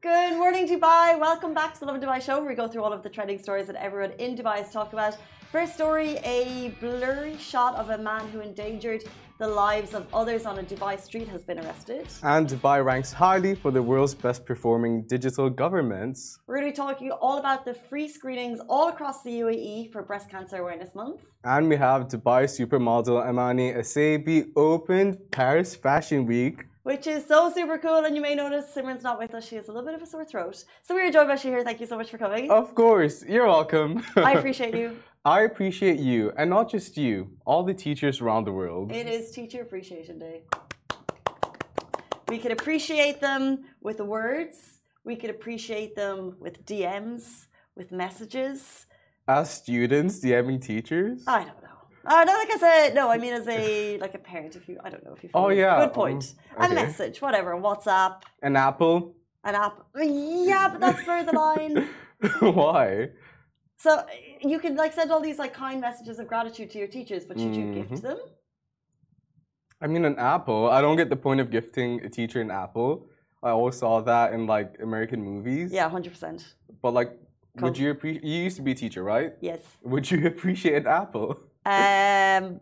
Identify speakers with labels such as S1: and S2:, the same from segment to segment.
S1: Good morning, Dubai. Welcome back to the Lovin Dubai show where we go through all of the trending stories that everyone in Dubai has talked about. First story a blurry shot of a man who endangered the lives of others on a Dubai street has been arrested.
S2: And Dubai ranks highly for the world's best performing digital governments.
S1: We're going to be talking all about the free screenings all across the UAE for Breast Cancer Awareness Month.
S2: And we have Dubai supermodel Ameni Esseibi opened Paris Fashion Week.
S1: Which is so super cool, and you may notice Simran's not with us. She has a little bit of a sore throat. So we are joined by Shahir. Thank you so much for coming.
S2: Of course, you're welcome.
S1: I appreciate you.
S2: I appreciate you, and not just you, all the teachers around the world.
S1: It is Teacher Appreciation Day. We could appreciate them with words, we could appreciate them with DMs, with messages.
S2: As students DMing teachers?
S1: I don't know. Uh, no, like I said, no, I mean as a like a parent. If you, I don't know if you.
S2: Oh yeah.
S1: Good point. Um, okay. A message, whatever. WhatsApp.
S2: An apple.
S1: An app. Yeah, but that's further the line.
S2: Why?
S1: So you can like send all these like kind messages of gratitude to your teachers, but should you mm -hmm. gift them?
S2: I mean, an apple. I don't get the point of gifting a teacher an apple. I always saw that in like American movies.
S1: Yeah, hundred percent.
S2: But like, would you appreciate? You used to be a teacher, right?
S1: Yes.
S2: Would you appreciate an apple?
S1: Um,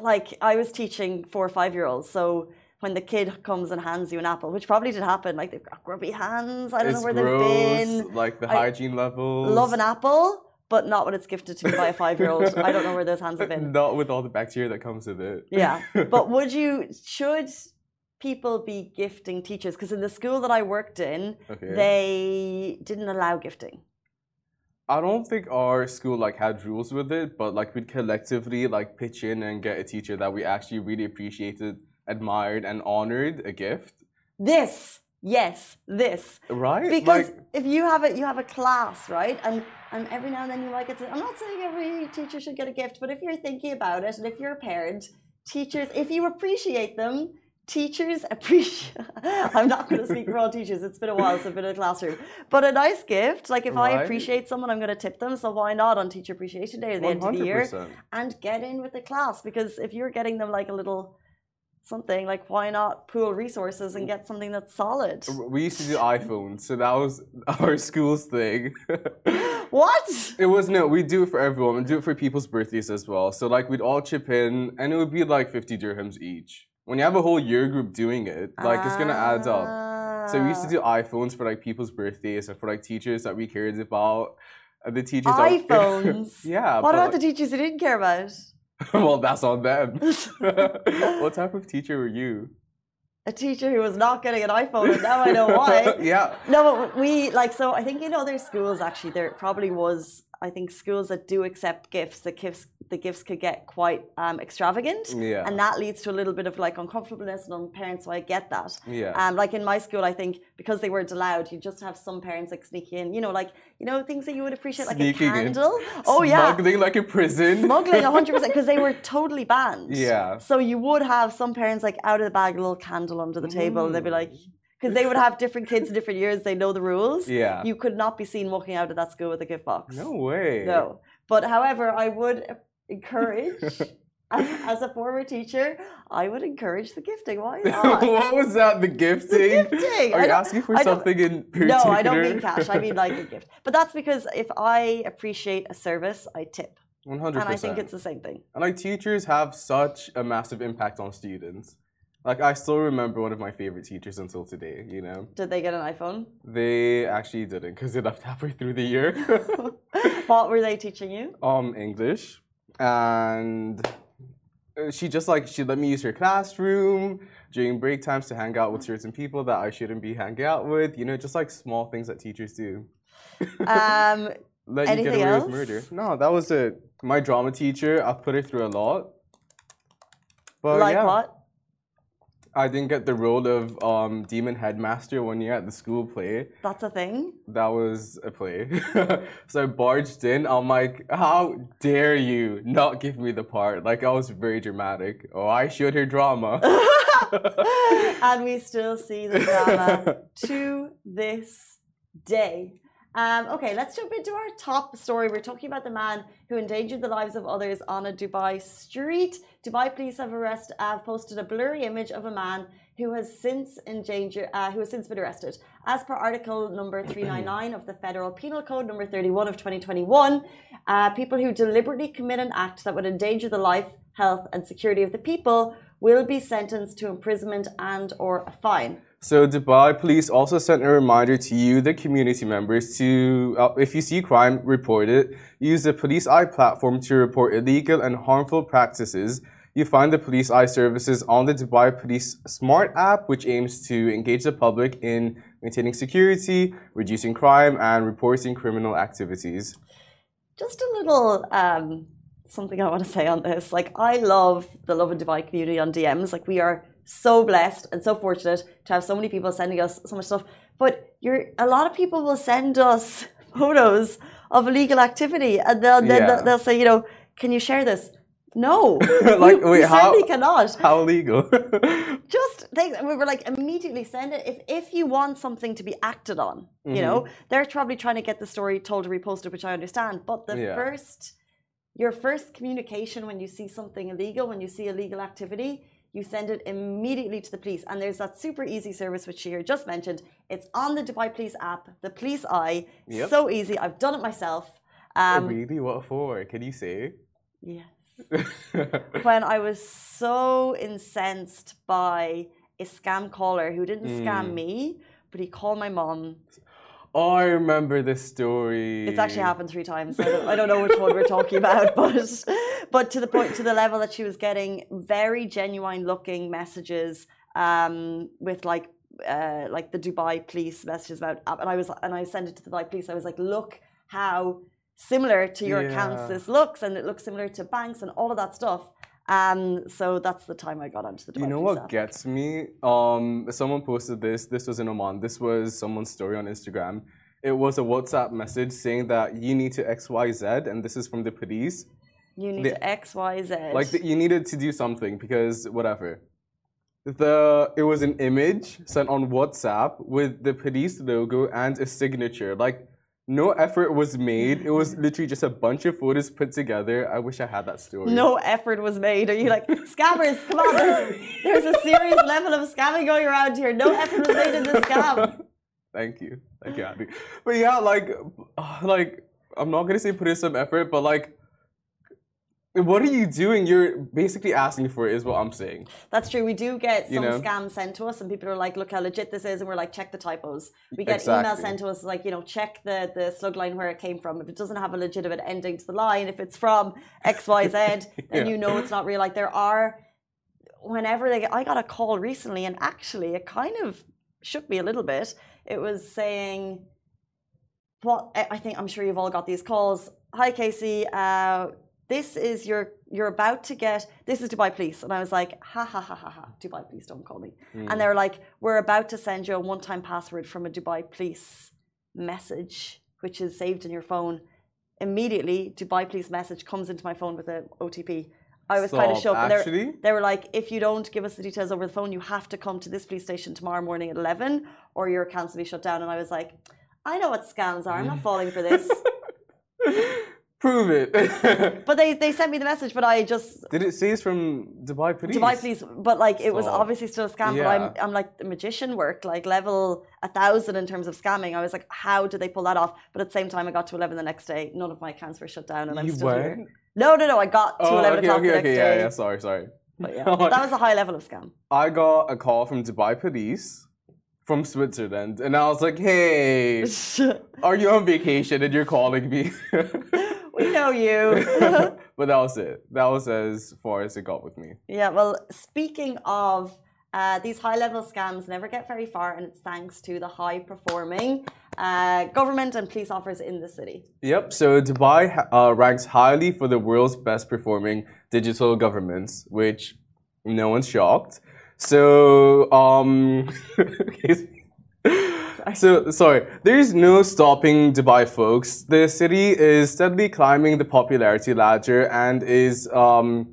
S1: like I was teaching four or five year olds, so when the kid comes and hands you an apple, which probably did happen, like they've got grubby hands. I don't
S2: it's
S1: know where
S2: gross,
S1: they've been.
S2: Like the hygiene levels.
S1: Love an apple but not when it's gifted to me by a five year old. I don't know where those hands have been.
S2: Not with all the bacteria that comes with it.
S1: Yeah. But would you, should people be gifting teachers? Because in the school that I worked in, okay. they didn't allow gifting.
S2: I don't think our school like had rules with it, but like we'd collectively like pitch in and get a teacher that we actually really appreciated, admired, and honored a gift.
S1: This yes, this.
S2: Right.
S1: Because like, if you have it, you have a class, right? And and every now and then you might get. To, I'm not saying every teacher should get a gift, but if you're thinking about it, and if you're a parent, teachers, if you appreciate them, teachers appreciate. I'm not going to speak for all teachers. It's been a while since I've been in a classroom. But a nice gift, like if right. I appreciate someone, I'm going to tip them. So why not on Teacher Appreciation Day at the 100%. end of the year and get in with the class? Because if you're getting them like a little something like why not pool resources and get something that's solid
S2: we used to do iphones so that was our school's thing
S1: what
S2: it was no we do it for everyone and do it for people's birthdays as well so like we'd all chip in and it would be like 50 dirhams each when you have a whole year group doing it like it's gonna add up so we used to do ah. iphones for like people's birthdays and for like teachers that we cared about and the teachers
S1: iPhones.
S2: Are, yeah.
S1: What about like, the teachers you didn't care about?
S2: well, that's on them. what type of teacher were you?
S1: A teacher who was not getting an iPhone, and now I know why.
S2: yeah.
S1: No, but we like so. I think in other schools, actually, there probably was I think schools that do accept gifts, the gifts the gifts could get quite um, extravagant,
S2: yeah.
S1: and that leads to a little bit of like uncomfortableness among parents. So I get that.
S2: Yeah.
S1: Um, like in my school, I think because they weren't allowed, you just have some parents like sneaking in, you know, like you know things that you would appreciate, like Sneaking a candle.
S2: In. Oh yeah. Smuggling like a prison.
S1: Smuggling hundred percent because they were totally banned.
S2: Yeah.
S1: So you would have some parents like out of the bag, a little candle under the table, mm. and they'd be like, because they would have different kids in different years. They know the rules.
S2: Yeah.
S1: You could not be seen walking out of that school with a gift box.
S2: No way.
S1: No. But however, I would encourage. as, as, a former teacher, I would encourage the gifting. Why not?
S2: what was that? The gifting?
S1: The gifting.
S2: Are you asking for something in particular?
S1: No, I don't mean cash. I mean like a gift. But that's because if I appreciate a service, I tip.
S2: 100%.
S1: And I think it's the same thing.
S2: And like teachers have such a massive impact on students. Like I still remember one of my favorite teachers until today. You know.
S1: Did they get an iPhone?
S2: They actually didn't because they left halfway through the year.
S1: what were they teaching you?
S2: Um, English, and she just like she let me use her classroom during break times to hang out with certain people that I shouldn't be hanging out with. You know, just like small things that teachers do.
S1: Um,
S2: let you get away else? with murder. No, that was it. My drama teacher, I've put her through a lot.
S1: But like yeah. what?
S2: I didn't get the role of um, demon headmaster one year at the school play.
S1: That's a thing.
S2: That was a play. so I barged in. I'm like, how dare you not give me the part? Like I was very dramatic. Oh, I showed her drama.
S1: and we still see the drama to this day. Um, okay, let's jump into our top story. We're talking about the man who endangered the lives of others on a Dubai street. Dubai police have arrested, have posted a blurry image of a man who has since endangered, uh, who has since been arrested. As per Article number 399 of the Federal Penal Code number 31 of 2021, uh, people who deliberately commit an act that would endanger the life, health, and security of the people will be sentenced to imprisonment and or a fine.
S2: So Dubai police also sent a reminder to you, the community members, to uh, if you see crime, report it. Use the Police Eye platform to report illegal and harmful practices. You find the Police Eye services on the Dubai Police Smart app, which aims to engage the public in maintaining security, reducing crime, and reporting criminal activities.
S1: Just a little um, something I want to say on this. Like, I love the Lovin Dubai community on DMs. Like, we are so blessed and so fortunate to have so many people sending us so much stuff. But you're a lot of people will send us photos of illegal activity, and they'll
S2: Yeah.
S1: they'll, they'll say, you know, can you share this? No,
S2: Like,
S1: we,
S2: wait,
S1: we
S2: how-
S1: cannot.
S2: How legal?
S1: Just think, we were like immediately send it if if you want something to be acted on. You know, they're probably trying to get the story told to reposted, which I understand. But the
S2: Yeah.
S1: first, your first communication when you see something illegal, when you see illegal activity, you send it immediately to the police. And there's that super easy service which Shahir just mentioned. It's on the Dubai Police app, the Police Eye.
S2: Yep.
S1: So easy. I've done it myself. Um,
S2: really? What for? Can you say?
S1: yes. When I was so incensed by a scam caller who didn't scam
S2: Mm.
S1: me, but he called my mom.
S2: oh, I remember this story.
S1: It's actually happened three times. I don't, I don't know which one we're talking about, but but to the point, to the level that she was getting very genuine looking messages um, with like uh, like the Dubai police messages about, and I was and I sent it to the Dubai police. I was like, look how similar to your accounts this looks, and it looks similar to banks and all of that stuff. Um, so that's the time I got onto the
S2: You know what
S1: app.
S2: gets me? Um, someone posted this. This was in Oman. This was someone's story on Instagram. It was a WhatsApp message saying that you need to X Y Z, and this is from the police.
S1: You need
S2: the-
S1: to X Y Z.
S2: Like that you needed to do something because whatever. The it was an image sent on WhatsApp with the police logo and a signature. Like no effort was made. It was literally just a bunch of photos put together. I wish I had that story.
S1: no effort was made. Are you like scammers? Come on, there's, there's a serious level of scamming going around here. No effort was made in this scam.
S2: Thank you. Thank you, Abby. But yeah, like, like I'm not gonna say put in some effort, but like, what are you doing? You're basically asking for it, is what I'm saying.
S1: That's true. We do get
S2: You
S1: some
S2: know?
S1: scams sent to us, and people are like, "Look how legit this is," and we're like, "Check the typos." We get
S2: Exactly.
S1: emails sent to us like, you know, check the the slug line where it came from. If it doesn't have a legitimate ending to the line, if it's from X Y Z, then
S2: Yeah.
S1: you know it's not real. Like there are, whenever they get, I got a call recently, and actually it kind of shook me a little bit. It was saying, "What?" I I think I'm sure you've all got these calls. Hi, Casey. Uh, this is your you're about to get this is Dubai Police, and I was like, ha ha ha ha ha, Dubai Police, don't call me.
S2: Mm.
S1: And they were like, we're about to send you a one-time password from a Dubai Police message, which is saved in your phone. Immediately, Dubai Police message comes into my phone with a OTP. I was kind of shocked. and they were-
S2: Actually,
S1: they were like, if you don't give us the details over the phone, you have to come to this police station tomorrow morning at 11 or your account's will be shut down. And I was like, I know what scams are. I'm not falling for this.
S2: prove it.
S1: but they, they sent me the message, but I just,
S2: Did it it's from Dubai police?
S1: Dubai police, but like it was obviously still a scam. But I'm,
S2: Yeah.
S1: I'm like the magician work, like level a thousand in terms of scamming. I was like, how did they pull that off? But at the same time, I got to 11 the next day. None of my accounts were shut down and I'm
S2: You
S1: still here. No, no, no. I got to
S2: Oh,
S1: 11
S2: okay,
S1: o'clock
S2: okay,
S1: the next
S2: okay.
S1: day.
S2: Yeah, yeah. Sorry, sorry.
S1: But yeah, that was a high level of scam.
S2: I got a call from Dubai police from Switzerland, and I was like, "Hey, are you on vacation and you're calling me?"
S1: We know you.
S2: but that was it. That was as far as it got with me.
S1: Yeah, well, speaking of uh, these high level scams, never get very far, and it's thanks to the high performing uh, government and police officers in the city.
S2: Yep. So Dubai uh, ranks highly for the world's best performing digital governments, which no one's shocked. So, um, so sorry. There's no stopping Dubai, folks. The city is steadily climbing the popularity ladder and is um,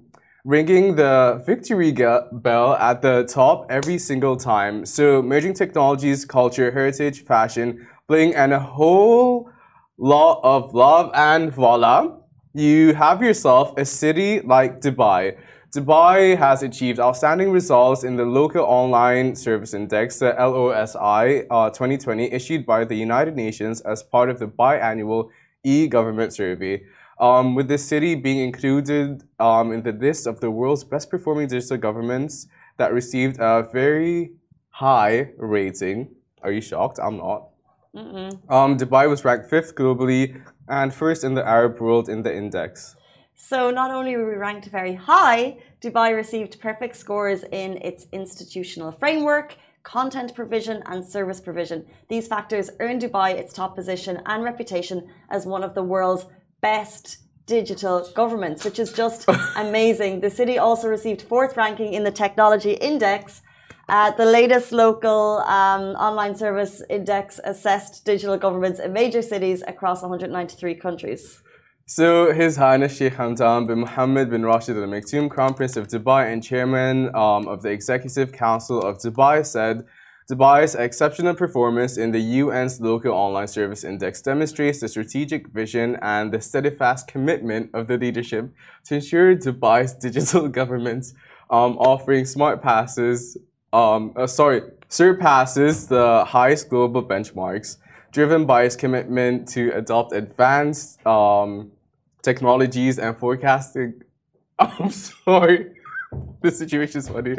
S2: ringing the victory bell at the top every single time. So, merging technologies, culture, heritage, fashion, bling, and a whole lot of love, and voila, you have yourself a city like Dubai. Dubai has achieved outstanding results in the Local Online Service Index, the LOSI uh, 2020, issued by the United Nations as part of the biannual e-government survey. Um, with the city being included um, in the list of the world's best performing digital governments that received a very high rating. Are you shocked? I'm not. Um, Dubai was ranked fifth globally and first in the Arab world in the index.
S1: So not only were we ranked very high, Dubai received perfect scores in its institutional framework, content provision, and service provision. These factors earned Dubai its top position and reputation as one of the world's best digital governments, which is just amazing. The city also received fourth ranking in the Technology Index. Uh, the latest local um, online service index assessed digital governments in major cities across 193 countries.
S2: So, His Highness Sheikh Hamdan bin Mohammed bin Rashid Al Maktoum, Crown Prince of Dubai and Chairman um, of the Executive Council of Dubai, said Dubai's exceptional performance in the UN's Local Online Service Index demonstrates the strategic vision and the steadfast commitment of the leadership to ensure Dubai's digital government um, offering smart passes, um, uh, sorry, surpasses the highest global benchmarks driven by its commitment to adopt advanced um, technologies and forecasting. I'm sorry, this situation is funny.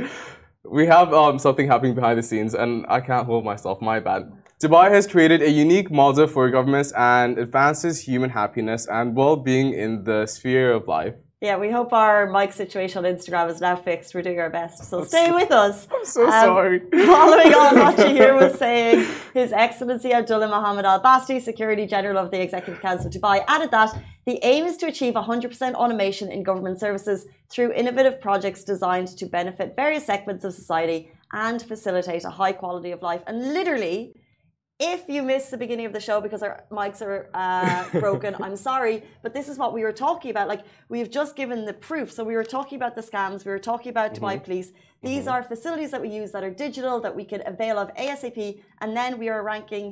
S2: We have um, something happening behind the scenes, and I can't hold myself. My bad. Dubai has created a unique model for governments and advances human happiness and well-being in the sphere of life.
S1: Yeah, we hope our mic situation on Instagram is now fixed. We're doing our best. So stay with us.
S2: I'm so um, sorry.
S1: Following on what Shahir was saying, His Excellency Abdullah Mohammed Al Basti, Security General of the Executive Council of Dubai, added that the aim is to achieve 100% automation in government services through innovative projects designed to benefit various segments of society and facilitate a high quality of life. And literally, if you missed the beginning of the show because our mics are uh, broken, I'm sorry, but this is what we were talking about. Like we've just given the proof. So we were talking about the scams. We were talking about mm -hmm. Dubai Police. These mm -hmm. are facilities that we use that are digital that we can avail of ASAP, and then we are ranking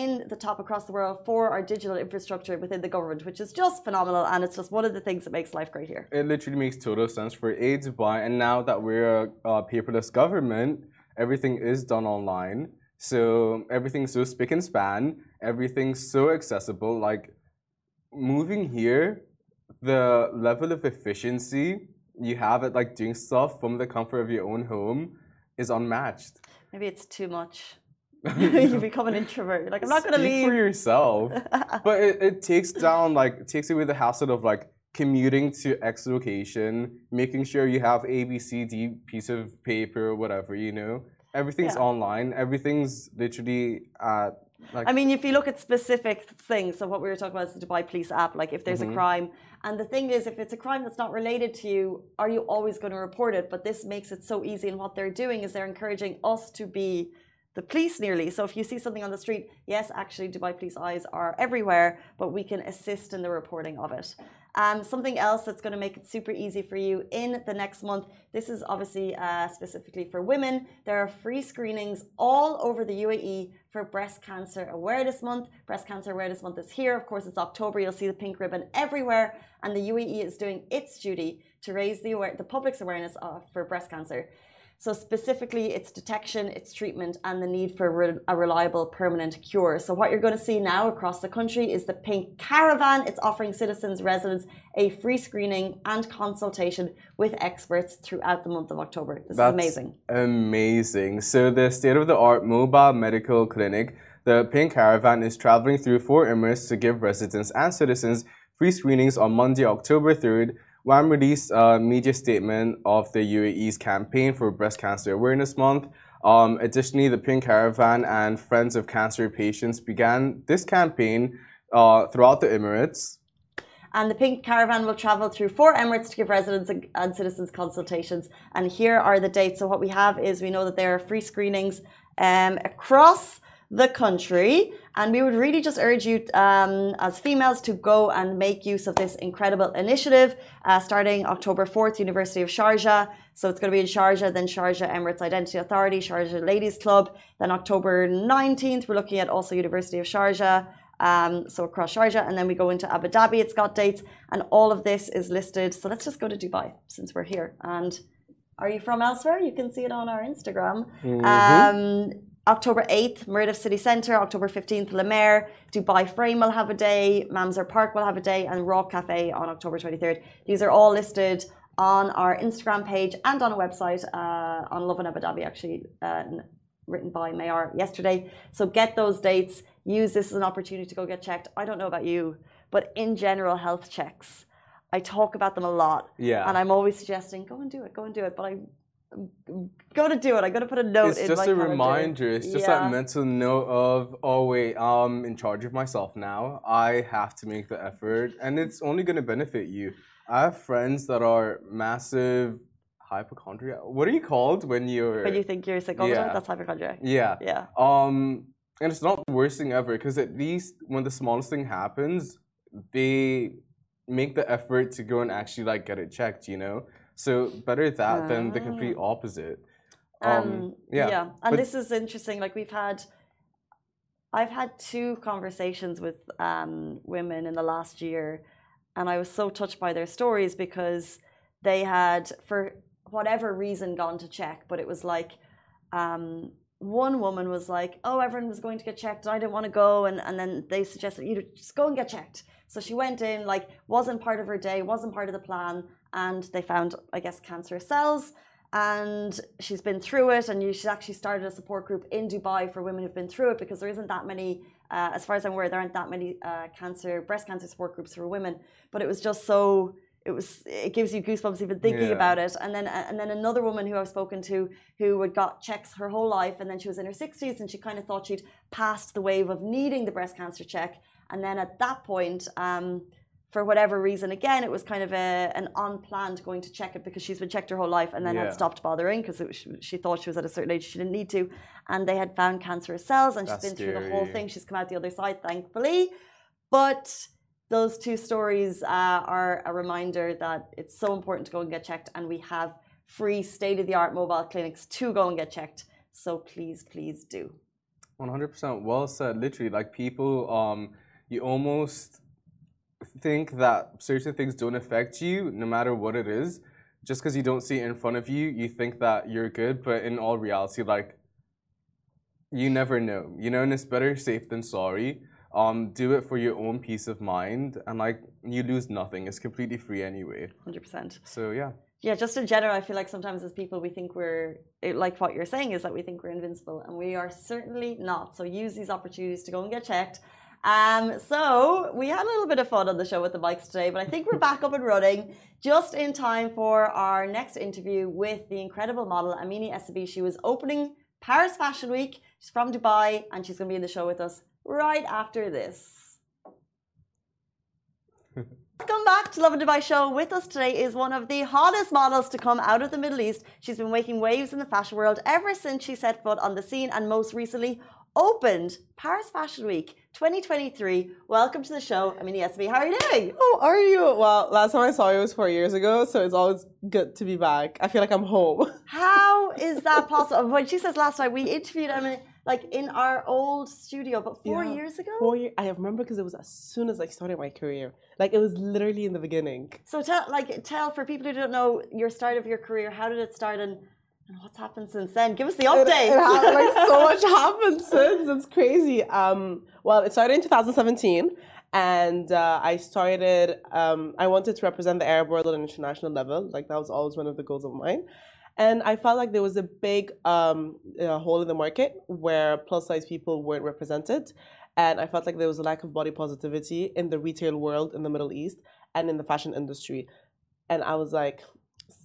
S1: in the top across the world for our digital infrastructure within the government, which is just phenomenal. And it's just one of the things that makes life great here.
S2: It literally makes total sense for A Dubai, and now that we're a paperless government, everything is done online so everything's so spick and span, everything's so accessible. Like moving here, the level of efficiency you have at like doing stuff from the comfort of your own home is unmatched.
S1: Maybe it's too much. you become an introvert. Like, I'm not gonna leave
S2: for yourself. but it, it takes down like it takes away the hassle of like commuting to X location, making sure you have A, B, C, D piece of paper or whatever, you know everything's yeah. online. Everything's literally at like.
S1: I mean, if you look at specific things, so what we were talking about is the Dubai Police app. Like, if there's mm -hmm. a mm-hmm. crime, and the thing is, if it's a crime that's not related to you, are you always going to report it? But this makes it so easy. And what they're doing is they're encouraging us to be the police nearly. So if you see something on the street, yes, actually, Dubai Police eyes are everywhere, but we can assist in the reporting of it. Um, something else that's going to make it super easy for you in the next month. This is obviously uh, specifically for women. There are free screenings all over the UAE for Breast Cancer Awareness Month. Breast Cancer Awareness Month is here. Of course, it's October. You'll see the pink ribbon everywhere. And the UAE is doing its duty to raise the, aware- the public's awareness of, for breast cancer. So specifically, its detection, its treatment, and the need for re a reliable permanent cure. So what you're going to see now across the country is the Pink Caravan. It's offering citizens, residents a free screening and consultation with experts throughout the month of October. This That's is amazing.
S2: Amazing. So the state-of-the-art mobile medical clinic, the Pink Caravan, is traveling through four Emirates to give residents and citizens free screenings on Monday, October 3rd WAM released a media statement of the UAE's campaign for Breast Cancer Awareness Month. Um, additionally, the Pink Caravan and Friends of Cancer Patients began this campaign uh, throughout the Emirates.
S1: And the Pink Caravan will travel through four Emirates to give residents and citizens consultations. And here are the dates. So, what we have is we know that there are free screenings um, across the country. And we would really just urge you, um, as females, to go and make use of this incredible initiative uh, starting October 4th, University of Sharjah. So it's going to be in Sharjah, then Sharjah Emirates Identity Authority, Sharjah Ladies Club. Then October 19th, we're looking at also University of Sharjah. Um, so across Sharjah, and then we go into Abu Dhabi. It's got dates, and all of this is listed. So let's just go to Dubai since we're here. And are you from elsewhere? You can see it on our Instagram.
S2: Mhm.
S1: Um, October 8th, Mirdif City Centre. October 15th, La Mer. Dubai Frame will have a day. Mamzar Park will have a day. And Raw Cafe on October 23rd. These are all listed on our Instagram page and on a website uh, on Lovin Abu Dhabi, actually, uh, written by Mayar yesterday. So get those dates. Use this as an opportunity to go get checked. I don't know about you, but in general, health checks. I talk about them a lot.
S2: Yeah.
S1: And I'm always suggesting, go and do it, go and do it. But I go to do it. I'm going to put a note
S2: it's just a
S1: calendar.
S2: reminder. It's just
S1: Yeah.
S2: that mental note of, oh wait, I'm in charge of myself now. I have to make the effort, and it's only going to benefit you. I have friends that are massive hypochondria. What are you called when you're?
S1: When you think you're sick all the time, that's hypochondriac.
S2: yeah.
S1: Yeah.
S2: Um, and it's not the worst thing ever because at least when the smallest thing happens, they make the effort to go and actually like get it checked. You know, so better that than the complete opposite.
S1: Um, yeah.
S2: yeah.
S1: And
S2: but-
S1: this is interesting. Like we've had, I've had two conversations with um, women in the last year, and I was so touched by their stories because they had, for whatever reason, gone to check, but it was like. Um, one woman was like, "Oh, everyone was going to get checked. and I didn't want to go," and and then they suggested you just go and get checked. So she went in, like wasn't part of her day, wasn't part of the plan, and they found, I guess, cancerous cells and she's been through it and you, she's actually started a support group in dubai for women who've been through it because there isn't that many uh, as far as i'm aware there aren't that many uh, cancer breast cancer support groups for women. But it was just so it was it gives you goosebumps even thinking
S2: Yeah.
S1: about it. And then and then another woman who i've spoken to who had got checks her whole life and then she was in her 60s and she kind of thought she'd passed the wave of needing the breast cancer check. And then at that point um, for whatever reason, again, it was kind of a, an unplanned going to check it because she's been checked her whole life and then
S2: Yeah.
S1: had stopped bothering because she, she thought she was at a certain age she didn't need to. And they had found cancerous cells and she's been through the whole thing. She's come out the other side, thankfully. But those two stories uh, are a reminder that it's so important to go and get checked. And we have free state of the art mobile clinics to go and get checked. So please, please do.
S2: 100% well said literally like people um you almost think that certain things don't affect you no matter what it is just because you don't see it in front of you you think that you're good but in all reality like you never know you know and it's better safe than sorry um do it for your own peace of mind and like you lose nothing it's completely free anyway
S1: 100%.
S2: so yeah
S1: Yeah, just in general, I feel like sometimes as people, we think we're, like what you're saying is that we think we're invincible, and we are certainly not. So use these opportunities to go and get checked. Um, so we had a little bit of fun on the show with the bikes today, but I think we're back up and running just in time for our next interview with the incredible model Ameni Esseibi. She was opening Paris Fashion Week. She's from Dubai, and she's going to be in the show with us right after this. Welcome back to Lovin Dubai Show. With us today is one of the hottest models to come out of the Middle East. She's been making waves in the fashion world ever since she set foot on the scene and most recently opened Paris Fashion Week 2023. Welcome to the show, Ameni Esseibi. How are you doing?
S3: How are you? Well, last time I saw you was four years ago, so it's always good to be back. I feel like I'm home.
S1: How is that possible? When she says last time, we interviewed Emily like in our old studio, but four
S3: Yeah.
S1: years ago.
S3: Four years. I remember because it was as soon as I started my career. Like it was literally in the beginning.
S1: So tell, like, tell for people who don't know your start of your career. How did it start, and, and what's happened since then? Give us the
S3: It,
S1: update.
S3: it happened, like so much happened since. It's crazy. Um, well, it started in 2017, and uh, I started. Um, I wanted to represent the Arab world on an international level. Like that was always one of the goals of mine. And I felt like there was a big um, uh, hole in the market where plus size people weren't represented. And I felt like there was a lack of body positivity in the retail world in the Middle East and in the fashion industry. And I was like,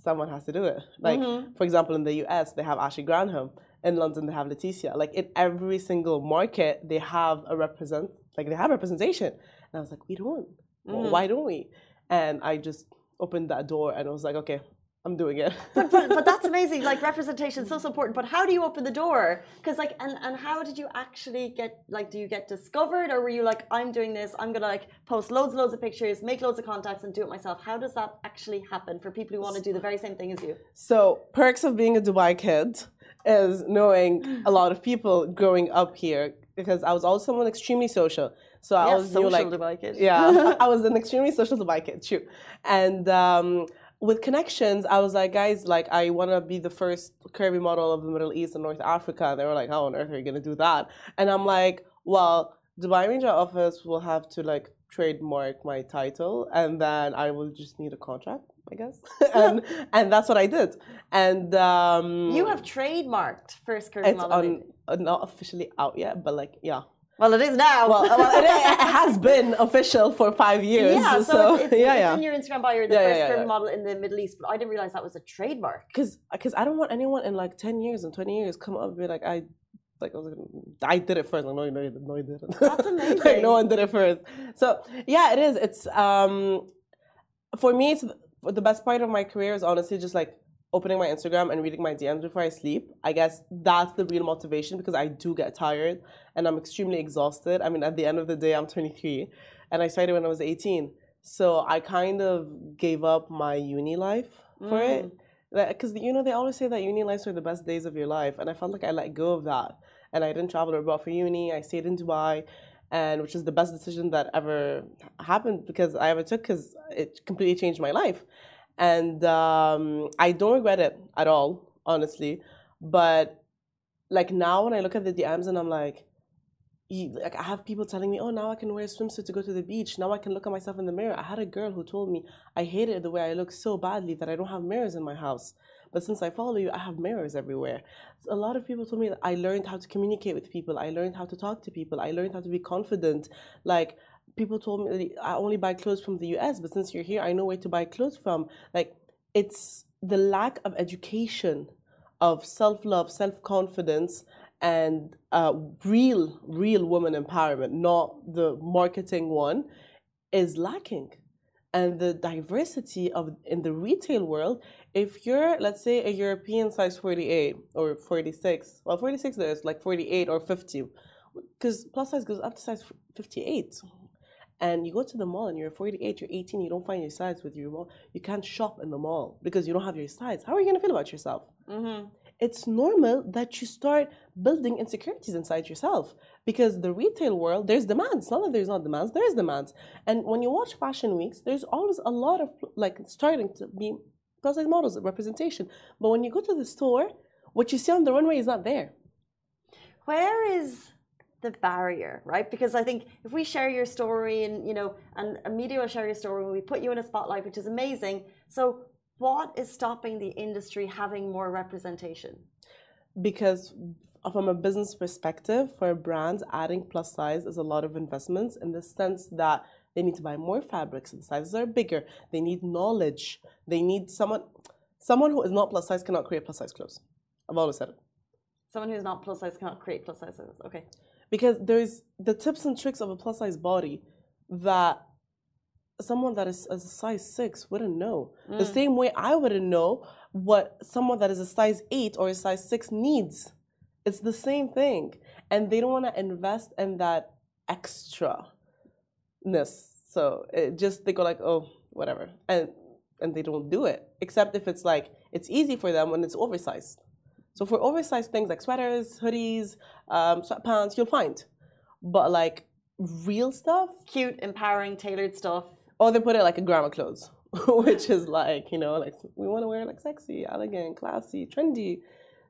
S3: someone has to do it. Like,
S1: Mhm.
S3: for example, in the US, they have Ashley Graham. In London, they have Leticia. Like, in every single market, they have a represent, like, they have representation. And I was like, we don't. Well,
S1: Mhm.
S3: why don't we? And I just opened that door and I was like, okay, I'm doing it.
S1: but, but but that's amazing. Like representation is so so important. But how do you open the door? Because like and and how did you actually get like do you get discovered or were you like I'm doing this? I'm gonna like post loads and loads of pictures, make loads of contacts, and do it myself. How does that actually happen for people who want to do the very same thing as you?
S3: So, perks of being a Dubai kid is knowing a lot of people growing up here because I was also someone extremely social. So I always knew
S1: social
S3: like
S1: Dubai kid.
S3: yeah, I was an extremely social Dubai kid, true. And um, with connections, I was like, guys, like I want to be the first curvy model of the Middle East and North Africa. And they were like, how on earth are you gonna do that? And I'm like, well, Dubai Media Office will have to like trademark my title, and then I will just need a contract, I guess. and and that's what I did. And um,
S1: You have trademarked first curvy
S3: it's
S1: model.
S3: on uh, not officially out yet, but like yeah.
S1: Well, it is now.
S3: Well, well it, it has been official for five years.
S1: yeah, so,
S3: so,
S1: it's, it's,
S3: yeah,
S1: it's
S3: yeah.
S1: in your Instagram bio. You're the
S3: Yeah,
S1: first
S3: yeah, yeah.
S1: model in the Middle East, but I didn't realize that was a trademark.
S3: Because because I don't want anyone in like ten years and twenty years come up and be like I. Like I was I did it first. Like no, no, you didn't. No, you didn't.
S1: That's
S3: like
S1: amazing.
S3: no one did it first. So yeah, it is. It's um, for me, it's the best part of my career is honestly just like opening my Instagram and reading my DMs before I sleep. I guess that's the real motivation because I do get tired and I'm extremely exhausted. I mean, at the end of the day, I'm 23 and I started when I was 18. So I kind of gave up my uni life for it. Mm. Because, you know, they always say that uni lives are the best days of your life. And I felt like I let go of that. And I didn't travel abroad for uni. I stayed in Dubai and which is the best decision that ever happened because I ever took because it completely changed my life. And um, I don't regret it at all, honestly. But like now when I look at the DMs and I'm like, like I have people telling me, oh, now I can wear a swimsuit to go to the beach. Now I can look at myself in the mirror. I had a girl who told me I hated the way I look so badly that I don't have mirrors in my house. But since I follow you, I have mirrors everywhere. A lot of people told me that I learned how to communicate with people. I learned how to talk to people. I learned how to be confident. Like people told me I only buy clothes from the US, but since you're here, I know where to buy clothes from. Like it's the lack of education, of self love, self confidence, and uh, real, real woman empowerment, not the marketing one, is lacking. And the diversity of in the retail world, if you're let's say a European size 48 or 46, well 46 there's like 48 or 50, because plus size goes up to size 58 and you go to the mall and you're 48, you're 18, you don't find your size with your mall, you can't shop in the mall because you don't have your size. How are you gonna feel about yourself?
S1: Mm-hmm.
S3: It's normal that you start building insecurities inside yourself because the retail world, there's demands. Not that there's not demands, there is demands. And when you watch fashion weeks, there's always a lot of like starting to be plus size models representation. But when you go to the store, what you see on the runway is not there.
S1: Where is the barrier, right? Because I think if we share your story and you know, and a media will share your story, when we put you in a spotlight, which is amazing. So, what is stopping the industry having more representation?
S3: because from a business perspective for a brand, adding plus size is a lot of investments in the sense that they need to buy more fabrics the sizes are bigger they need knowledge they need someone someone who is not plus size cannot create plus size clothes i've always said it
S1: Someone who's not plus size cannot create plus size. Clothes. Okay.
S3: Because there's the tips and tricks of a plus size body that someone that is a size six wouldn't know. The mm. same way I wouldn't know what someone that is a size eight or a size six needs. It's the same thing. And they don't want to invest in that extra ness. So it just they go like, oh, whatever. And and they don't do it. Except if it's like it's easy for them when it's oversized. So for oversized things like sweaters, hoodies, um, sweatpants, you'll find. But like real stuff,
S1: Cute, empowering, tailored stuff.
S3: or they put it like a grandma clothes, which is like you know like we want to wear like sexy, elegant, classy, trendy.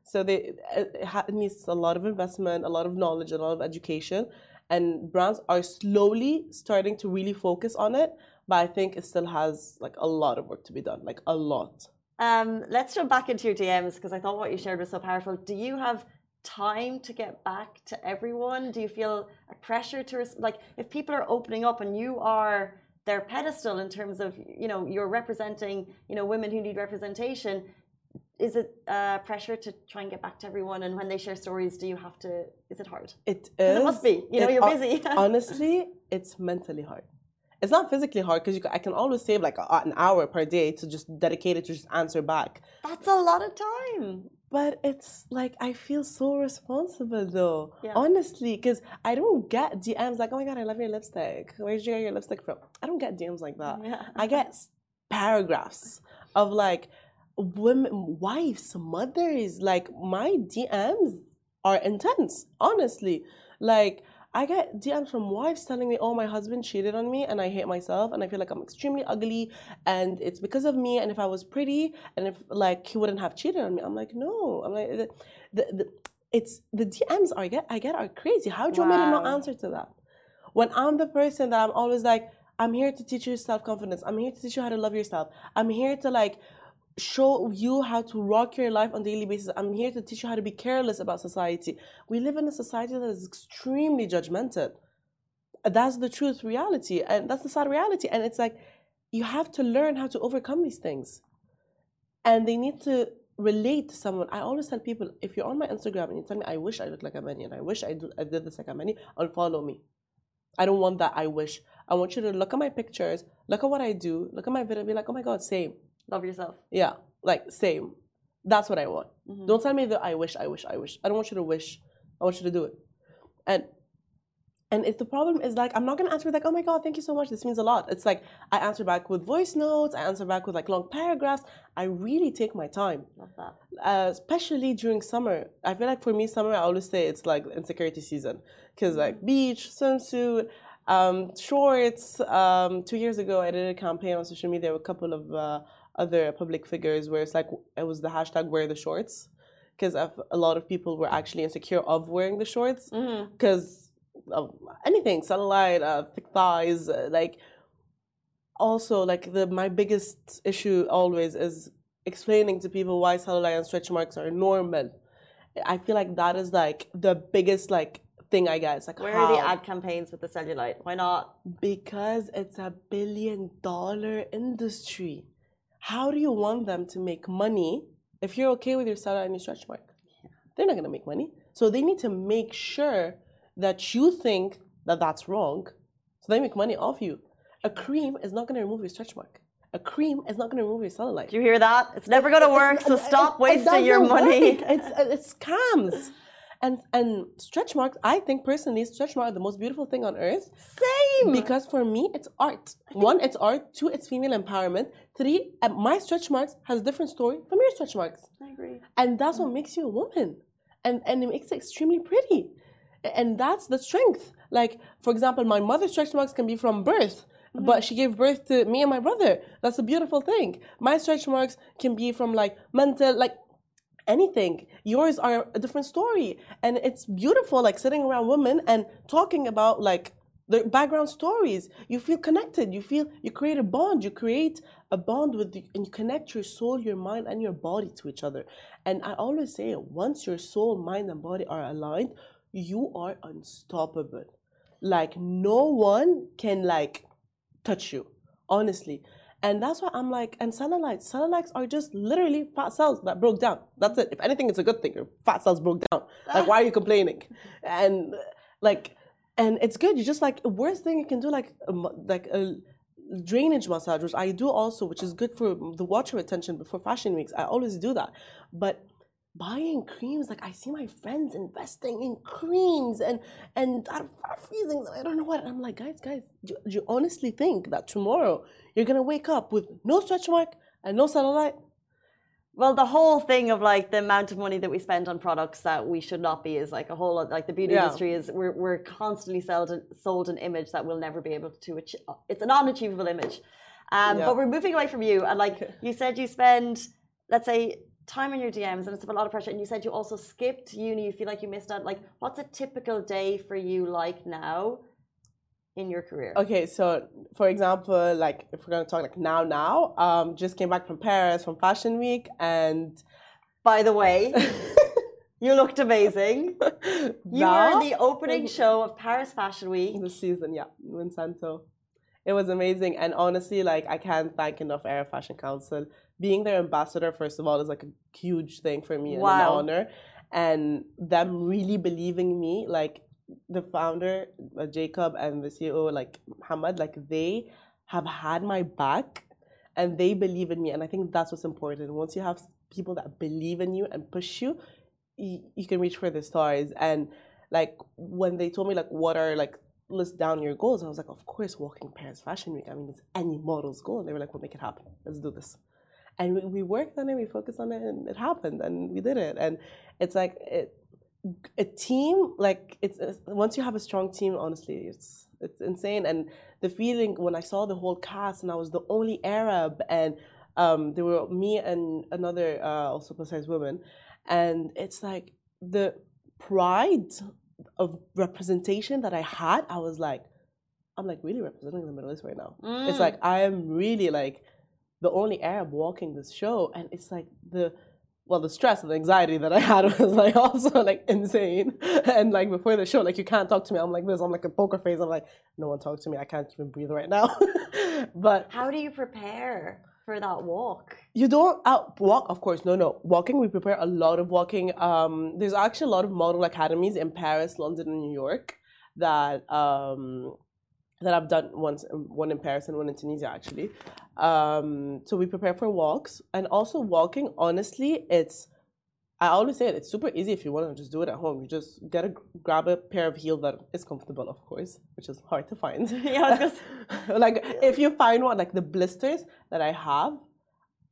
S3: So they it, it it needs a lot of investment, a lot of knowledge, a lot of education, and brands are slowly starting to really focus on it. But I think it still has like a lot of work to be done, like a lot.
S1: Um, let's jump back into your DMs because I thought what you shared was so powerful. Do you have time to get back to everyone? Do you feel a pressure to like if people are opening up and you are their pedestal in terms of you know you're representing you know women who need representation? Is it uh, pressure to try and get back to everyone? And when they share stories, do you have to? Is it hard?
S3: It is.
S1: it must be. You know,
S3: It-
S1: you're busy.
S3: honestly, it's mentally hard. It's not physically hard because I can always save like a, an hour per day to just dedicate it to just answer back.
S1: That's a lot of time.
S3: But it's like I feel so responsible though.
S1: Yeah.
S3: Honestly, because I don't get DMs like, "Oh my god, I love your lipstick. Where did you get your lipstick from?" I don't get DMs like that.
S1: Yeah.
S3: I get paragraphs of like women, wives, mothers. Like my DMs are intense. Honestly, Like I get DMs from wives telling me, "Oh, my husband cheated on me, and I hate myself, and I feel like I'm extremely ugly, and it's because of me. And if I was pretty, and if like he wouldn't have cheated on me, I'm like, no. I'm like, the, the, the it's the DMs I get I get are crazy. How do you want me to not answer to that? When I'm the person that I'm always like, I'm here to teach you self confidence. I'm here to teach you how to love yourself. I'm here to like show you how to rock your life on a daily basis. I'm here to teach you how to be careless about society. We live in a society that is extremely judgmental. That's the truth reality. And that's the sad reality. And it's like you have to learn how to overcome these things. And they need to relate to someone. I always tell people if you're on my Instagram and you tell me, I wish I looked like a Ameni and I wish I, do, I did this like Ameni, unfollow me. I don't want that I wish. I want you to look at my pictures, look at what I do, look at my video, be like, oh my God, same.
S1: Love yourself.
S3: Yeah, like same. That's what I want.
S1: Mhm.
S3: Don't tell me that I wish, I wish, I wish. I don't want you to wish. I want you to do it. And and if the problem is like I'm not gonna answer like, oh my god, thank you so much. This means a lot. It's like I answer back with voice notes, I answer back with like long paragraphs. I really take my time.
S1: Love that.
S3: Uh, especially during summer. I feel like for me, summer, I always say it's like insecurity season. Because, like, beach, swimsuit, um, shorts. Um, two years ago, I did a campaign on social media with a couple of uh, other public figures where it's like, it was the hashtag wear the shorts. Because a lot of people were actually insecure of wearing the shorts. Because of anything, cellulite, uh, thick thighs, uh, like, also like the my biggest issue always is explaining to people why cellulite and stretch marks are normal. I feel like that is like the biggest like thing I get. It's like
S1: Where are the
S3: how?
S1: ad campaigns with the cellulite? Why not?
S3: because it's a billion dollar industry. How do you want them to make money if you're okay with your cellulite and your stretch mark? They're not gonna make money. So they need to make sure that you think that that's wrong, so they make money off you. A cream is not gonna remove your stretch mark. A cream is not gonna remove your cellulite.
S1: Do you hear that? It's never going to work, so stop wasting your money.
S3: work. It's it's scams. And and stretch marks, I think personally, stretch marks are the most beautiful thing on earth
S1: Same.
S3: because for me it's art. One, it's art. Two, it's female empowerment. Three, uh, my stretch marks has a different story from your stretch marks,
S1: I agree.
S3: and that's what makes you a woman, and and it makes it extremely pretty, and that's the strength. Like for example, my mother's stretch marks can be from birth. But she gave birth to me and my brother. That's a beautiful thing. My stretch marks can be from like mental, like anything. Yours are a different story. And it's beautiful, like sitting around women and talking about like the background stories. You feel connected. You feel you create a bond. You create a bond with the, and you connect your soul, your mind, and your body to each other. And I always say, once your soul, mind, and body are aligned, you are unstoppable. Like no one can like touch you, honestly. And that's why I'm like, and cellulites, cellulites are just literally fat cells that broke down. That's it. If anything, it's a good thing. Your fat cells broke down. Like, why are you complaining? And like, and it's good. You just like the worst thing you can do, like, um, like a drainage massage, which I do also, which is good for the water retention before fashion weeks. I always do that. But buying creams, like I see my friends investing in creams and and freezing. I don't know what. And I'm like, guys, guys, do, do you honestly think that tomorrow you're gonna wake up with no stretch mark and no cellulite?
S1: Well, the whole thing of like the amount of money that we spend on products that we should not be is like a whole lot. Like the beauty
S3: Yeah.
S1: industry is, we're, we're constantly sold, sold an image that we'll never be able to achieve. It's an unachievable image. Um,
S3: Yeah.
S1: But we're moving away from you. And like you said, you spend, let's say, time in your DMs and it's a lot of pressure. And you said you also skipped uni. You feel like you missed out. Like, what's a typical day for you like now in your career?
S3: Okay, so for example, like if we're gonna talk like now, now, um, just came back from Paris from Fashion Week, and
S1: By the way, you looked amazing. You were in the opening show of Paris Fashion Week.
S3: the season, yeah, Weinsanto. It was amazing, and honestly, like I can't thank enough Arab Fashion Council. Being their ambassador, first of all, is like a huge thing for me and
S1: Wow.
S3: an honor, and them really believing me, like the founder uh, Jacob and the CEO like Muhammad, like they have had my back, and they believe in me, and I think that's what's important. Once you have people that believe in you and push you, you, you can reach for the stars. And like when they told me like what are like list down your goals, I was like, of course, walking Paris Fashion Week. I mean, it's any model's goal. And they were like, we'll make it happen. Let's do this. And we, we worked on it, we focused on it, and it happened, and we did it. And it's like it. a team like it's, it's once you have a strong team honestly it's it's insane and the feeling when i saw the whole cast and i was the only arab and um, there were me and another uh, also plus size woman and it's like the pride of representation that i had i was like i'm like really representing the middle east right now it's
S1: Mm.
S3: like i am really like the only arab walking this show and it's like the well, the stress and the anxiety that I had was like also like insane. And like before the show, like you can't talk to me. I'm like this. I'm like a poker face. I'm like, no one talk to me. I can't even breathe right now. but
S1: How do you prepare for that walk?
S3: you don't out walk, of course. No, no. Walking, we prepare a lot of walking. Um, there's actually a lot of model academies in Paris, London, and New York that um, that I've done once, one in Paris and one in Tunisia actually. Um, so we prepare for walks, and also walking. Honestly, it's I always say it. It's super easy if you want to just do it at home. You just get a grab a pair of heels that is comfortable, of course, which is hard to find.
S1: Yeah, was
S3: like if you find one, like the blisters that I have,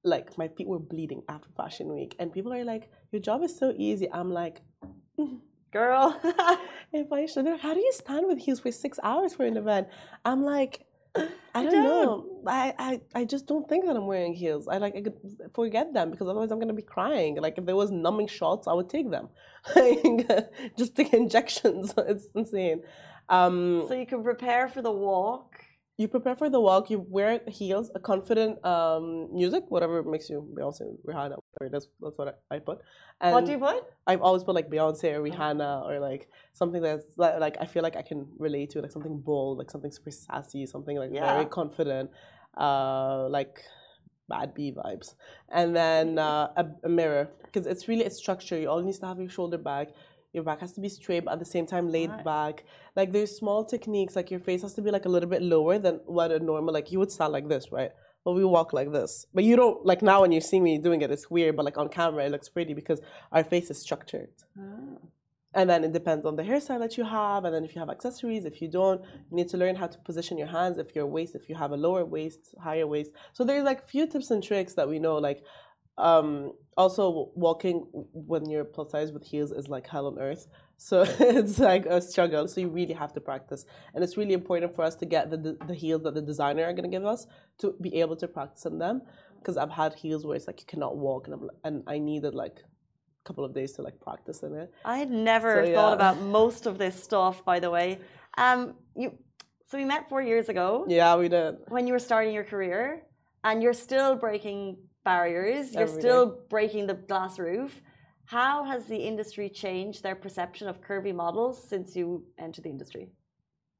S3: like my feet were bleeding after fashion week, and people are like, "Your job is so easy." I'm like,
S1: girl.
S3: if I should, how do you stand with heels for six hours for an event? I'm like, I don't,
S1: don't.
S3: know. I, I, I just don't think that I'm wearing heels. I like I could forget them because otherwise I'm gonna be crying. Like if there was numbing shots, I would take them. Just take injections. It's insane. Um,
S1: so you can prepare for the walk.
S3: You prepare for the walk. You wear heels, a confident um, music, whatever makes you Beyonce, Rihanna, is. That's what I, I put. And
S1: what do you put?
S3: I've always put like Beyonce or Rihanna or like something that's like, like I feel like I can relate to, like something bold, like something super sassy, something like
S1: Yeah.
S3: very confident, uh, like bad B vibes. And then uh, a, a mirror because it's really it's structure. You all need to have your shoulder back. Your back has to be straight, but at the same time laid
S1: Right.
S3: back. Like there's small techniques. Like your face has to be like a little bit lower than what a normal. Like you would stand like this, right? But we walk like this. But you don't like now when you see me doing it, it's weird. But like on camera, it looks pretty because our face is structured. Oh. And then it depends on the hairstyle that you have, and then if you have accessories, if you don't, you need to learn how to position your hands. If your waist, if you have a lower waist, higher waist. So there's like few tips and tricks that we know. Like um, also walking when you're plus size with heels is like hell on earth. So it's like a struggle. So you really have to practice, and it's really important for us to get the the, the heels that the designer are gonna give us to be able to practice in them. Because I've had heels where it's like you cannot walk, and I'm and I needed like a couple of days to like practice in it.
S1: I had never
S3: So,
S1: thought
S3: yeah.
S1: about most of this stuff, by the way. Um, you, so we met four years ago
S3: Yeah, we did.
S1: when you were starting your career, and you're still breaking barriers. You're
S3: Every
S1: still breaking the glass roof. How has the industry changed their perception of curvy models since you entered the industry?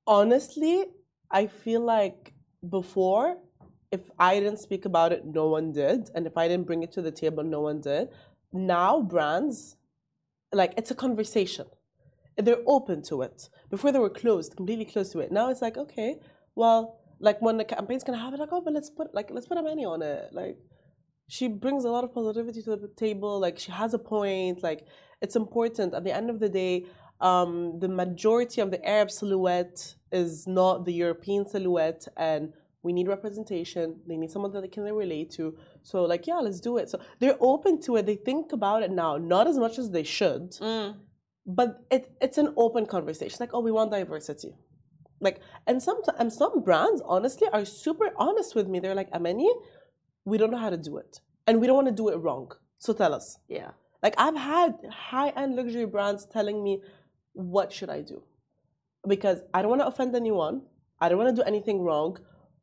S3: Honestly, I feel like before, if I didn't speak about it, no one did. And if I didn't bring it to the table, no one did. Now, brands, like, it's a conversation. They're open to it. Before they were closed, completely closed to it. Now it's like, okay, well, like when the campaign's gonna happen, like, oh, but let's put like let's put Ameni on it. Like she brings a lot of positivity to the table. Like she has a point. Like it's important. At the end of the day, um, the majority of the Arab silhouette is not the European silhouette, and we need representation. They need someone that they can relate to. So like, yeah, let's do it. So they're open to it. They think about it now, not as much as they should, but it, it's an open conversation. Like, oh, we want diversity. Like, and some and some brands honestly are super honest with me. They're like, Ameni, we don't know how to do it, and we don't want to do it wrong. So tell us.
S1: Yeah.
S3: Like I've had high-end luxury brands telling me, "What should I do?" Because I don't want to offend anyone. I don't want to do anything wrong.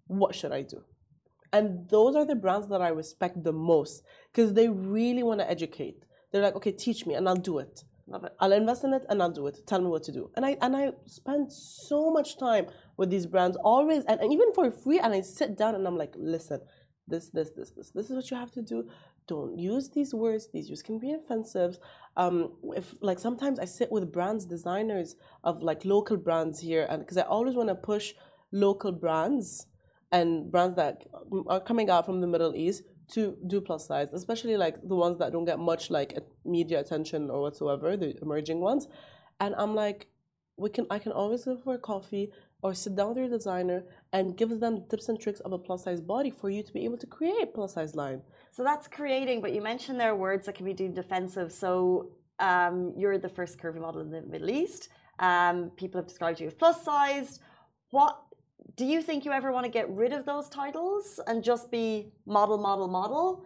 S3: What should I do? And those are the brands that I respect the most because they really want to educate. They're like, "Okay, teach me, and I'll do it.
S1: Love it.
S3: I'll invest in it, and I'll do it. Tell me what to do." And I and I spend so much time with these brands always, and, and even for free. And I sit down and I'm like, "Listen, this, this, this, this. This is what you have to do. Don't use these words. These words can be offensive. Um, if like sometimes I sit with brands, designers of like local brands here, and because I always want to push local brands and brands that are coming out from the Middle East to do plus size, especially like the ones that don't get much like media attention or whatsoever, the emerging ones. And I'm like, we can I can always go for a coffee or sit down with your designer and give them the tips and tricks of a plus size body for you to be able to create plus size line.
S1: So that's creating, but you mentioned there are words that can be deemed offensive. So um, you're the first curvy model in the Middle East. Um, people have described you as plus sized. What do you think you ever want to get rid of those titles and just be model, model, model?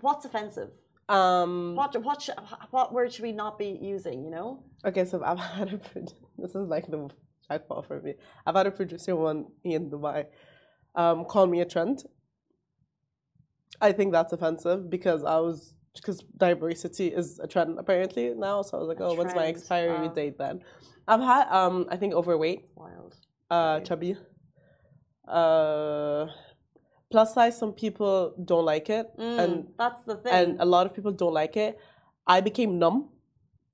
S1: What's offensive?
S3: Um,
S1: What what sh- what word should we not be using? You know.
S3: okay, so I've had a this is like the jackpot for me. I've had a producer one in Dubai um, call me a trend. I think that's offensive because I was because diversity is a trend apparently now. So I was like,
S1: A
S3: oh, what's my expiry date then? I've had um, I think overweight,
S1: Wild.
S3: uh, chubby. Uh, plus size, some people don't like it, and
S1: Mm, that's the thing.
S3: and a lot of people don't like it. I became numb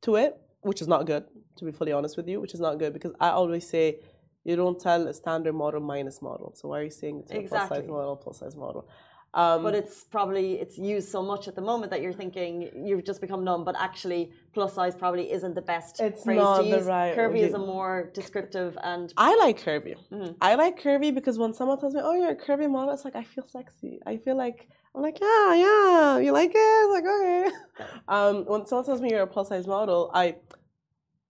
S3: to it, which is not good, to be fully honest with you, which is not good because I always say you don't tell a standard model minus model. So why are you saying it's a plus size model, plus size model? Um,
S1: but it's probably it's used so much at the moment that you're thinking you've just become numb. But actually, plus size probably isn't the best
S3: It's
S1: phrase
S3: not
S1: to
S3: the
S1: use.
S3: right-
S1: Curvy is a more descriptive and
S3: I like curvy.
S1: Mhm.
S3: I like curvy because when someone tells me, "Oh, you're a curvy model," it's like I feel sexy. I feel like I'm like, yeah, yeah, you like it? It's like okay. Um, when someone tells me you're a plus size model, I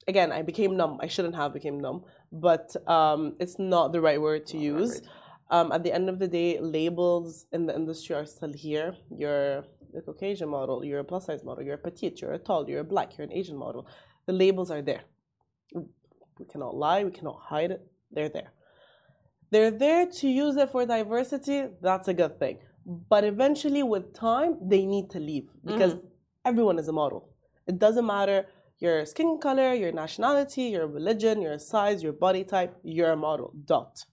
S3: again I became numb. I shouldn't have became numb, but um, it's not the right word to
S1: Not
S3: use. Um, at the end of the day, labels in the industry are still here. You're a Caucasian model, you're a plus size model, you're a petite, you're a tall, you're a black, you're an Asian model. The labels are there. We cannot lie, we cannot hide it. They're there. They're there to use it for diversity. That's a good thing. But eventually, with time, they need to leave because everyone is a model. It doesn't matter your skin color, your nationality, your religion, your size, your body type, you're a model. Dot.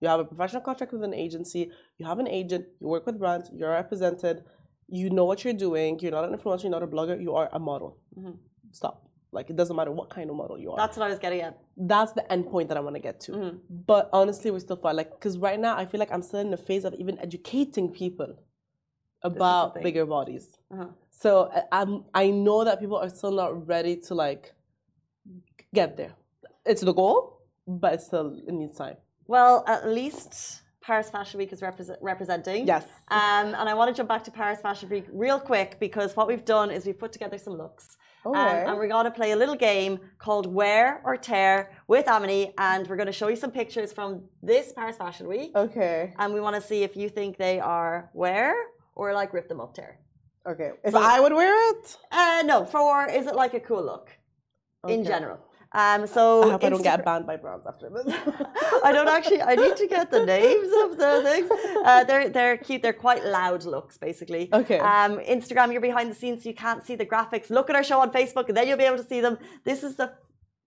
S3: You have a professional contract with an agency, you have an agent, you work with brands, you're represented, you know what you're doing, you're not an influencer, you're not a blogger, you are a model.
S1: Mhm.
S3: Stop. Like it doesn't matter what kind of model you are.
S1: That's what I was getting at.
S3: That's the end point that I want to get to.
S1: Mhm.
S3: But honestly, we still far like because right now I feel like I'm still in the phase of even educating people about bigger bodies.
S1: Uh-huh.
S3: So I- I'm I know that people are still not ready to like get there. It's the goal, but it's still it needs time.
S1: Well, at least Paris Fashion Week is represent, representing.
S3: Yes.
S1: Um, and I want to jump back to Paris Fashion Week real quick because what we've done is we've put together some looks. Um, and we're going to play a little game called Wear or Tear with Ameni. And we're going to show you some pictures from this Paris Fashion Week.
S3: okay.
S1: And we want to see if you think they are wear or like rip them up tear.
S3: Okay. If
S1: So-
S3: I would wear it,
S1: Uh, no, for is it like a cool look in general? Um, so
S3: I hope I don't get banned by brands after this.
S1: I don't actually. I need to get the names of the things. Uh, they're they're cute. They're quite loud looks, basically.
S3: Okay.
S1: Um, Instagram, you're behind the scenes, so you can't see the graphics. Look at our show on Facebook, and then you'll be able to see them. This is the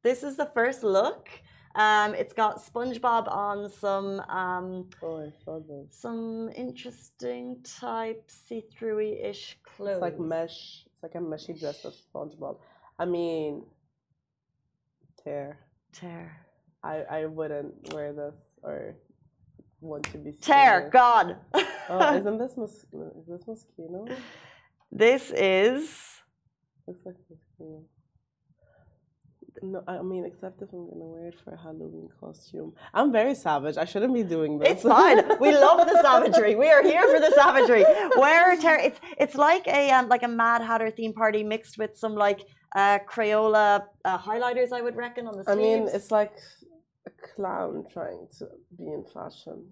S1: this is the first look. Um, it's got SpongeBob on some um,
S3: oh, I saw this.
S1: some interesting type see-through ish clothes.
S3: It's like mesh. It's like a meshy dress of SpongeBob. I mean, tear.
S1: Tear.
S3: I I wouldn't wear this or want to be. seen
S1: Tear. God.
S3: Oh, isn't this Mos- is this Moschino?
S1: this is.
S3: Looks like Moschino. No, I mean, except if I'm gonna wear it for a Halloween costume. I'm very savage. I shouldn't be doing this.
S1: It's fine. We love the savagery. We are here for the savagery. Where ter- it's it's like a um, like a Mad Hatter theme party mixed with some like uh, Crayola uh, highlighters. I would reckon on the sleeves.
S3: I mean, it's like a clown trying to be in fashion.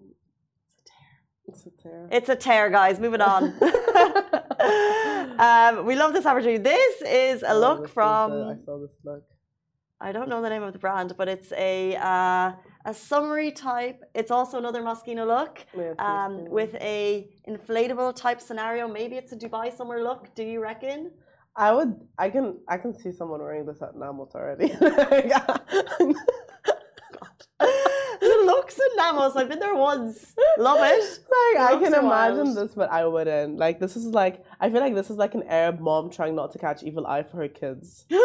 S3: It's a tear.
S1: It's a tear, guys. Moving on. um, we love this opportunity. This is a
S3: Oh,
S1: look
S3: is
S1: from
S3: the- I saw this look.
S1: I don't know the name of the brand, but it's a uh, a summery type. It's also another Moschino look. Um, with a inflatable type scenario, maybe it's a Dubai summer look. Do you reckon?
S3: I would. I can. I can see someone wearing this at Nammos already.
S1: the looks in Nammos. I've been there once. Love it.
S3: Like I can imagine
S1: wild.
S3: this, but I wouldn't. Like this is like I feel like this is like an Arab mom trying not to catch evil eye for her kids.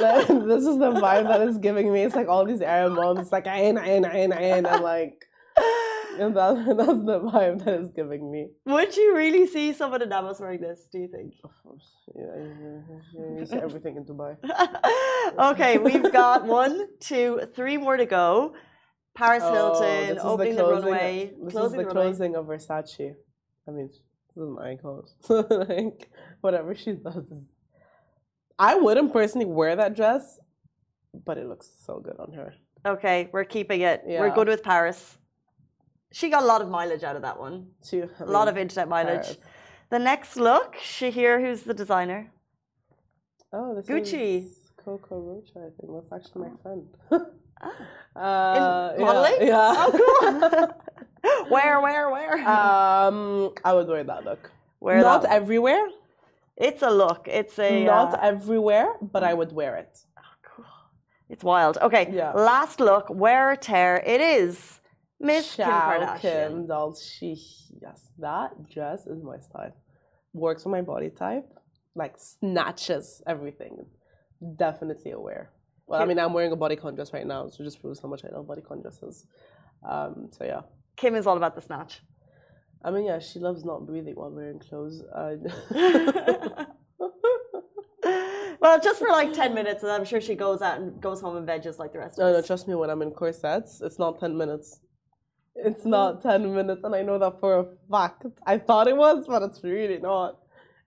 S3: Like, this is the vibe that is giving me. It's like all these Arab moms, like ain ain ain ain. I'm like, and that, that's the vibe that is giving me.
S1: Would you really see someone in Nammos wearing this? Do you think?
S3: Of course, yeah, yeah, yeah, you see everything in Dubai.
S1: okay, we've got one, two, three more to go. Paris
S3: Oh,
S1: Hilton opening the,
S3: closing-
S1: runway,
S3: This
S1: closing
S3: is the
S1: the runway.
S3: closing of Versace. I mean, this is an icon. like whatever she does I wouldn't personally wear that dress, but it looks so good on her.
S1: Okay, we're keeping it. We're good with Paris. She got a lot of mileage out of that one.
S3: She,
S1: A lot of internet mileage.
S3: Paris.
S1: The next look, Shahir, who's the designer?
S3: Oh, this
S1: Gucci.
S3: is Coco Rocha, I think. That's actually my friend.
S1: Ah.
S3: uh,
S1: In modeling?
S3: Yeah.
S1: Oh, cool. where, where, where?
S3: um, I would wear that look.
S1: Wear
S3: Not
S1: that.
S3: everywhere.
S1: it's a look. It's a.
S3: Not
S1: uh,
S3: everywhere, but I would wear it.
S1: cool. It's wild. Okay.
S3: Yeah.
S1: Last look, wear tear. It is Miss Kim Kardashian.
S3: Kim Doll. She, yes, that dress is my style. Works with my body type. Like snatches everything. Definitely a wear. Well, I mean, I'm wearing a bodycon dress right now, so just proves how much I love bodycon dresses. Um, so yeah.
S1: Kim is all about the snatch.
S3: I mean, yeah, she loves not breathing while wearing clothes. Uh,
S1: well, just for like 10 minutes, and I'm sure she goes out and goes home and veggies like the rest
S3: no,
S1: of
S3: no,
S1: us.
S3: trust me, when I'm in corsets, it's not 10 minutes. It's not 10 minutes, and I know that for a fact. I thought it was, but it's really not.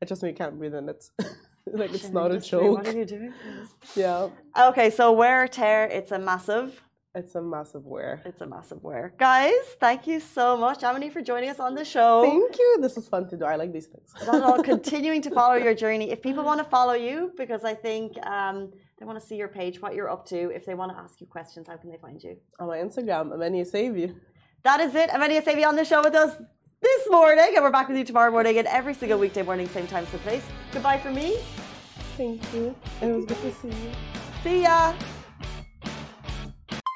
S3: It just me can't breathe in it. like, it's not a joke.
S1: What are you doing?
S3: Yeah,
S1: Okay, so wear tear. It's a massive.
S3: it's a massive wear.
S1: It's a massive wear. Guys, thank you so much, Ameni, for joining us on the show.
S3: Thank you. This was fun to do. I like these things.
S1: All continuing to follow your journey. If people want to follow you, because I think um, they want to see your page, what you're up to. If they want to ask you questions, how can they find you?
S3: On my Instagram, Esseibi.
S1: That is it. Ameni Esseibi on the show with us this morning, and we're back with you tomorrow morning and every single weekday morning, same time, same place. Goodbye from me.
S3: Thank you. It was good to see you.
S1: See ya.